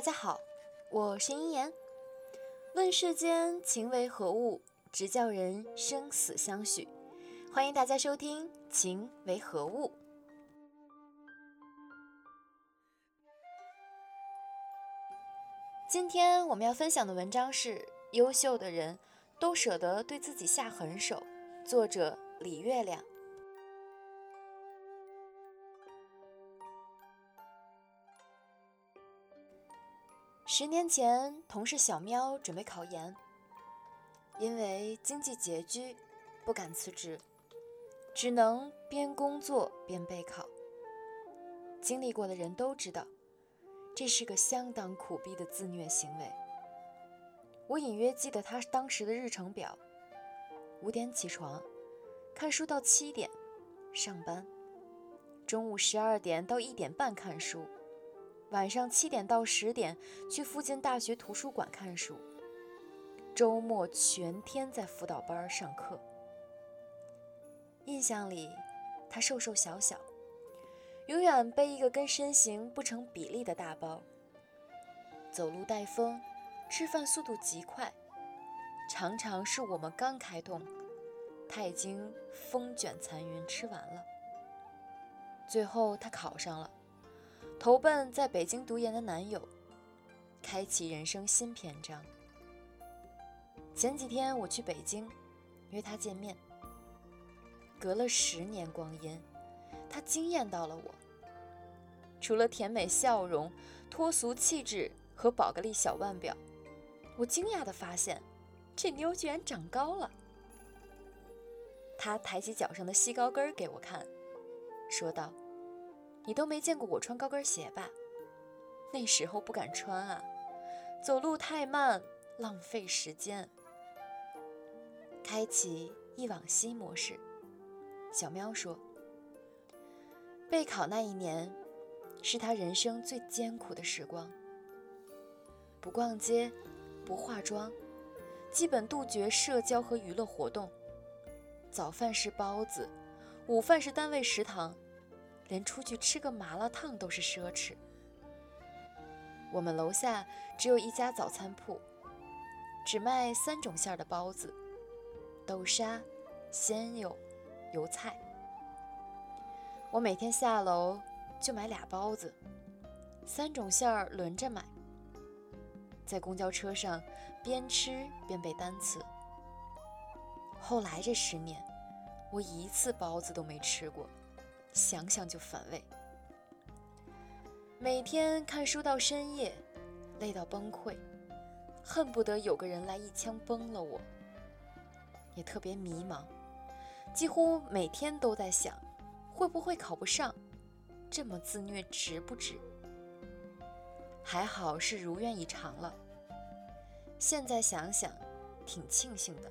大家好，我是殷言。问世间情为何物，直叫人生死相许。欢迎大家收听《情为何物》。今天我们要分享的文章是：优秀的人都舍得对自己下狠手。作者李月亮。十年前，同事小喵准备考研，因为经济拮据，不敢辞职，只能边工作边备考。经历过的人都知道，这是个相当苦逼的自虐行为。我隐约记得他当时的日程表：五点起床，看书到七点，上班；中午十二点到一点半看书。晚上七点到十点去附近大学图书馆看书，周末全天在辅导班上课。印象里，他瘦瘦小小，永远背一个跟身形不成比例的大包，走路带风，吃饭速度极快，常常是我们刚开动，他已经风卷残云吃完了。最后他考上了。投奔在北京读研的男友，开启人生新篇章。前几天我去北京，约他见面。隔了十年光阴，他惊艳到了我。除了甜美笑容、脱俗气质和宝格丽小腕表，我惊讶地发现，这妞居然长高了。他抬起脚上的细高跟给我看，说道。你都没见过我穿高跟鞋吧？那时候不敢穿啊，走路太慢，浪费时间。开启忆往昔模式，小喵说：“备考那一年，是他人生最艰苦的时光。不逛街，不化妆，基本杜绝社交和娱乐活动。早饭是包子，午饭是单位食堂。”连出去吃个麻辣烫都是奢侈。我们楼下只有一家早餐铺，只卖三种馅的包子：豆沙、鲜肉、油菜。我每天下楼就买俩包子，三种馅儿轮着买。在公交车上边吃边背单词。后来这十年，我一次包子都没吃过。想想就反胃。每天看书到深夜，累到崩溃，恨不得有个人来一枪崩了我。也特别迷茫，几乎每天都在想，会不会考不上？这么自虐值不值？还好是如愿以偿了。现在想想，挺庆幸的。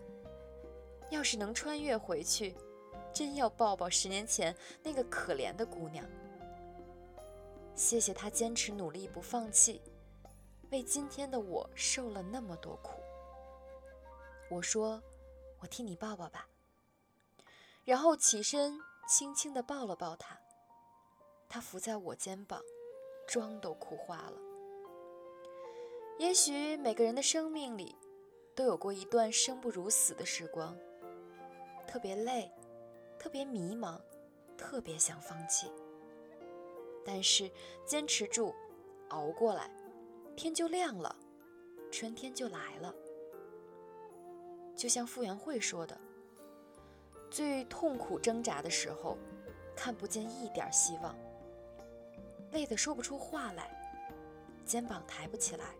要是能穿越回去。真要抱抱十年前那个可怜的姑娘。谢谢她坚持努力不放弃，为今天的我受了那么多苦。我说：“我替你抱抱吧。”然后起身轻轻地抱了抱她。她伏在我肩膀，妆都哭花了。也许每个人的生命里都有过一段生不如死的时光，特别累。特别迷茫，特别想放弃，但是坚持住，熬过来，天就亮了，春天就来了。就像傅园慧说的：“最痛苦挣扎的时候，看不见一点希望，累得说不出话来，肩膀抬不起来，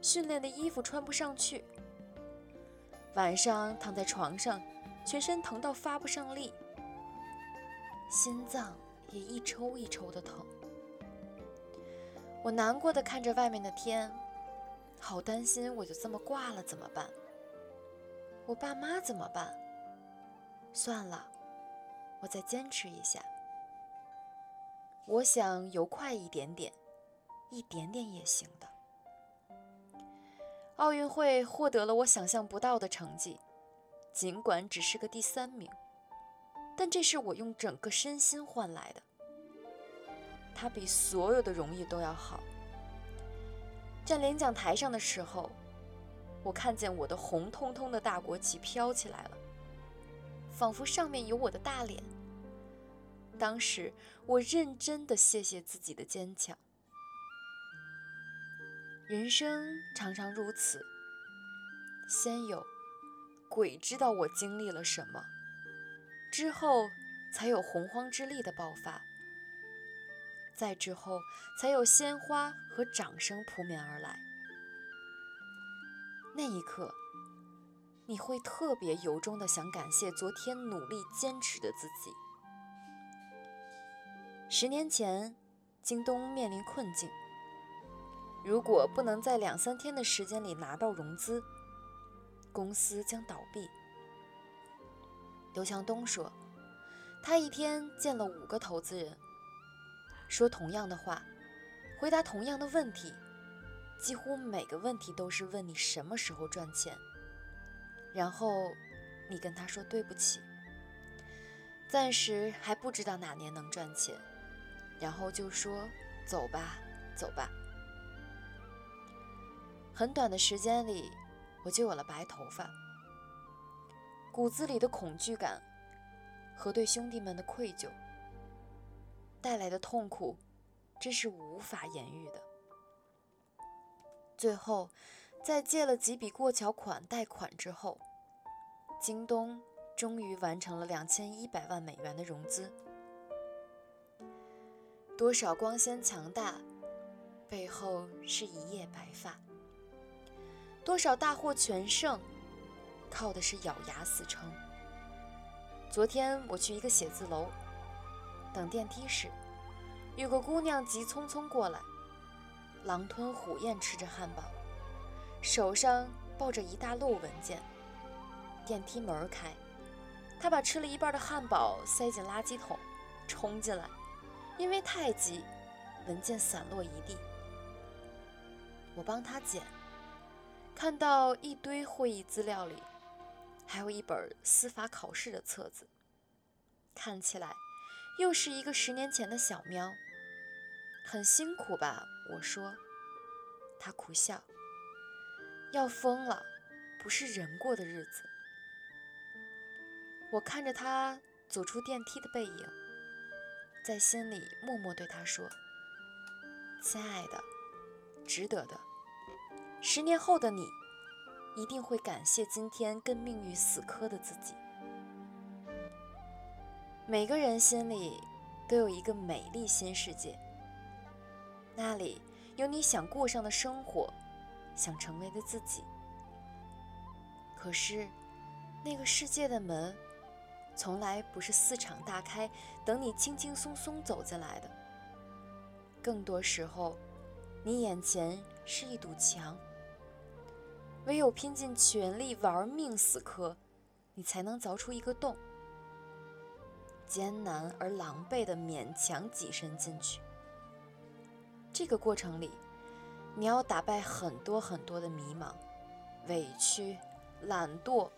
训练的衣服穿不上去，晚上躺在床上。”全身疼到发不上力，心脏也一抽一抽的疼。我难过的看着外面的天，好担心我就这么挂了怎么办？我爸妈怎么办？算了，我再坚持一下。我想游快一点点，一点点也行的。奥运会获得了我想象不到的成绩。尽管只是个第三名，但这是我用整个身心换来的。它比所有的荣誉都要好。站领奖台上的时候，我看见我的红彤彤的大国旗飘起来了，仿佛上面有我的大脸。当时我认真的谢谢自己的坚强。人生常常如此，先有鬼知道我经历了什么，之后才有洪荒之力的爆发，再之后才有鲜花和掌声扑面而来。那一刻，你会特别由衷的想感谢昨天努力坚持的自己。十年前，京东面临困境，如果不能在两三天的时间里拿到融资，公司将倒闭。刘强东说，他一天见了五个投资人，说同样的话，回答同样的问题。几乎每个问题都是问你什么时候赚钱，然后你跟他说对不起，暂时还不知道哪年能赚钱，然后就说走吧，走吧。很短的时间里，我就有了白头发，骨子里的恐惧感和对兄弟们的愧疚带来的痛苦，真是无法言喻的。最后，在借了几笔过桥款贷款之后，京东终于完成了两千一百万美元的融资。多少光鲜强大，背后是一夜白发；多少大获全胜，靠的是咬牙死撑。昨天我去一个写字楼，等电梯时，有个姑娘急匆匆过来。狼吞虎咽吃着汉堡，手上抱着一大摞文件。电梯门开，她把吃了一半的汉堡塞进垃圾桶，冲进来，因为太急，文件散落一地。我帮他捡，看到一堆会议资料里，还有一本司法考试的册子，看起来又是一个十年前的小喵。很辛苦吧？我说。他苦笑。要疯了，不是人过的日子。我看着他走出电梯的背影，在心里默默对他说：“亲爱的，值得的。十年后的你，一定会感谢今天跟命运死磕的自己。”每个人心里都有一个美丽新世界。那里有你想过上的生活，想成为的自己。可是，那个世界的门，从来不是四敞大开，等你轻轻松松走进来的。更多时候，你眼前是一堵墙，唯有拼尽全力玩命死磕，你才能凿出一个洞，艰难而狼狈的勉强跻身进去。这个过程里，你要打败很多很多的迷茫、委屈、懒惰、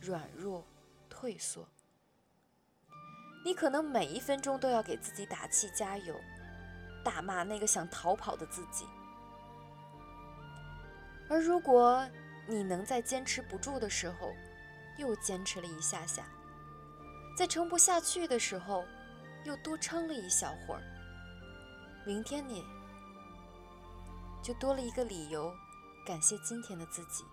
软弱、退缩。你可能每一分钟都要给自己打气加油，大骂那个想逃跑的自己。而如果你能在坚持不住的时候，又坚持了一下下，在撑不下去的时候，又多撑了一小会儿，明天你。就多了一个理由，感谢今天的自己。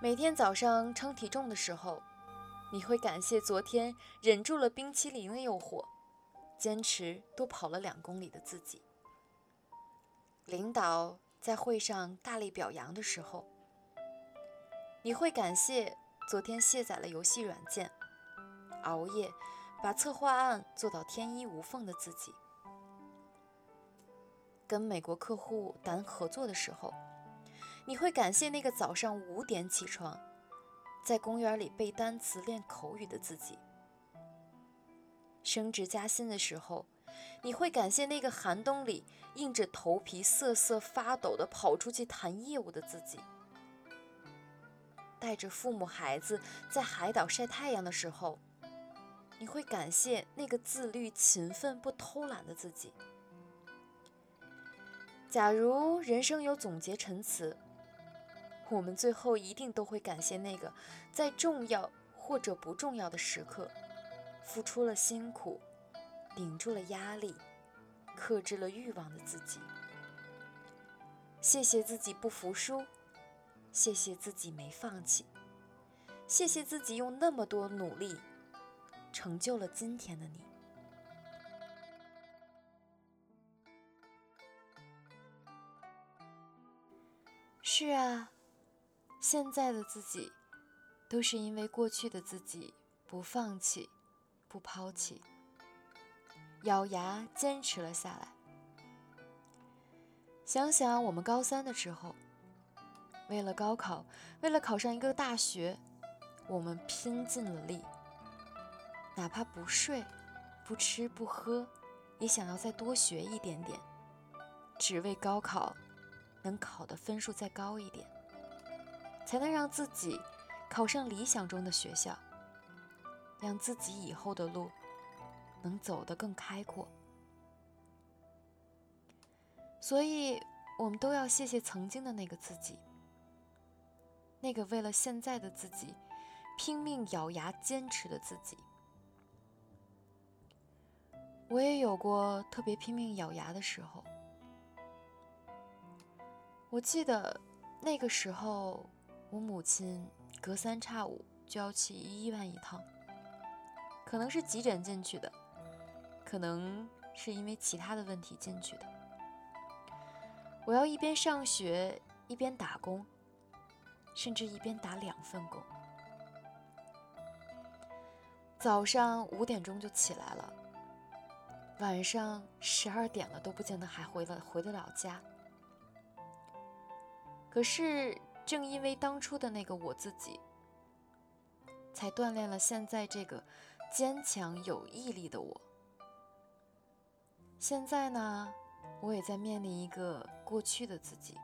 每天早上称体重的时候，你会感谢昨天忍住了冰淇淋的诱惑，坚持多跑了两公里的自己。领导在会上大力表扬的时候，你会感谢昨天卸载了游戏软件，熬夜把策划案做到天衣无缝的自己。跟美国客户谈合作的时候，你会感谢那个早上五点起床，在公园里背单词练口语的自己；升职加薪的时候，你会感谢那个寒冬里硬着头皮瑟瑟发抖的跑出去谈业务的自己；带着父母孩子在海岛晒太阳的时候，你会感谢那个自律、勤奋、不偷懒的自己。假如人生有总结陈词，我们最后一定都会感谢那个在重要或者不重要的时刻，付出了辛苦，顶住了压力，克制了欲望的自己。谢谢自己不服输，谢谢自己没放弃，谢谢自己用那么多努力，成就了今天的你。是啊，现在的自己，都是因为过去的自己不放弃、不抛弃，咬牙坚持了下来。想想我们高三的时候，为了高考，为了考上一个大学，我们拼尽了力，哪怕不睡、不吃、不喝，也想要再多学一点点，只为高考。能考的分数再高一点，才能让自己考上理想中的学校，让自己以后的路能走得更开阔。所以，我们都要谢谢曾经的那个自己，那个为了现在的自己拼命咬牙坚持的自己。我也有过特别拼命咬牙的时候。我记得那个时候，我母亲隔三差五就要去医院一趟，可能是急诊进去的，可能是因为其他的问题进去的。我要一边上学一边打工，甚至一边打两份工。早上五点钟就起来了，晚上十二点了都不见得还回了回得了家。可是，正因为当初的那个我自己，才锻炼了现在这个坚强有毅力的我。现在呢，我也在面临一个过去的自己。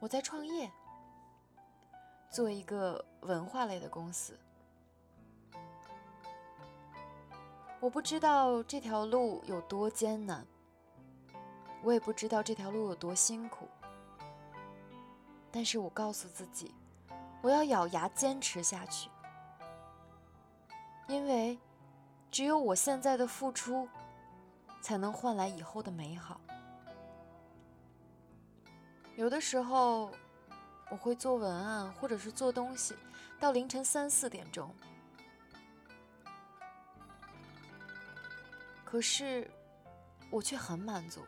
我在创业，做一个文化类的公司。我不知道这条路有多艰难。我也不知道这条路有多辛苦，但是我告诉自己，我要咬牙坚持下去，因为只有我现在的付出，才能换来以后的美好。有的时候，我会做文案或者是做东西，到凌晨三四点钟，可是我却很满足。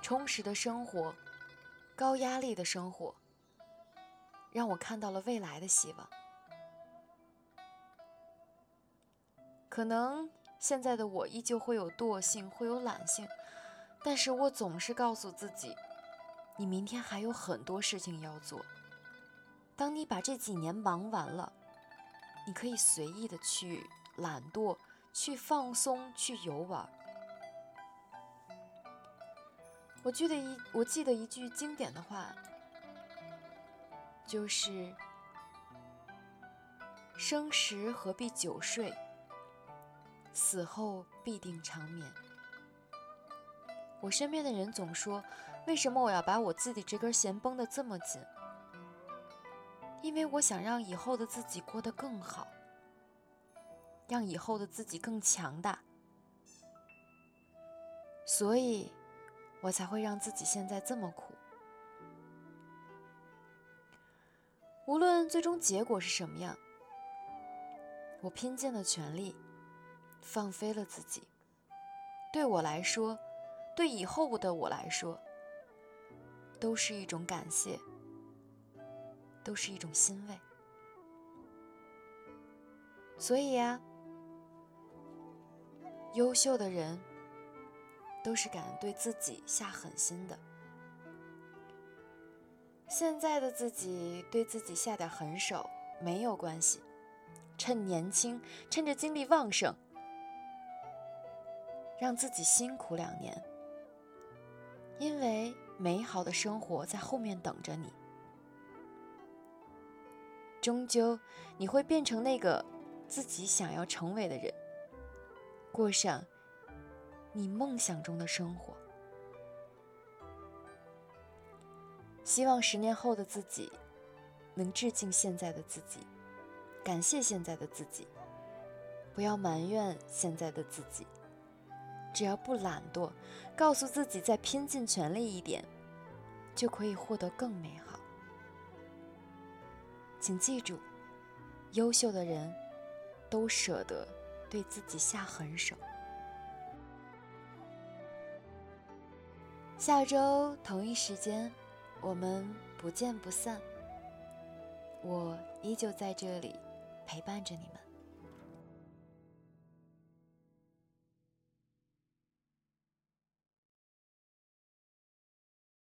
充实的生活，高压力的生活，让我看到了未来的希望。可能现在的我依旧会有惰性，会有懒性，但是我总是告诉自己，你明天还有很多事情要做。当你把这几年忙完了，你可以随意的去懒惰，去放松，去游玩。我记得一，我记得一句经典的话，就是“生时何必久睡，死后必定长眠。”我身边的人总说：“为什么我要把我自己这根弦绷得这么紧？”因为我想让以后的自己过得更好，让以后的自己更强大，所以。我才会让自己现在这么苦。无论最终结果是什么样，我拼尽了全力，放飞了自己。对我来说，对以后的我来说，都是一种感谢，都是一种欣慰。所以呀，优秀的人。都是敢对自己下狠心的。现在的自己对自己下点狠手没有关系，趁年轻，趁着精力旺盛，让自己辛苦两年，因为美好的生活在后面等着你。终究，你会变成那个自己想要成为的人，过上。你梦想中的生活。希望十年后的自己能致敬现在的自己，感谢现在的自己，不要埋怨现在的自己。只要不懒惰，告诉自己再拼尽全力一点，就可以获得更美好。请记住，优秀的人都舍得对自己下狠手。下周同一时间，我们不见不散。我依旧在这里陪伴着你们。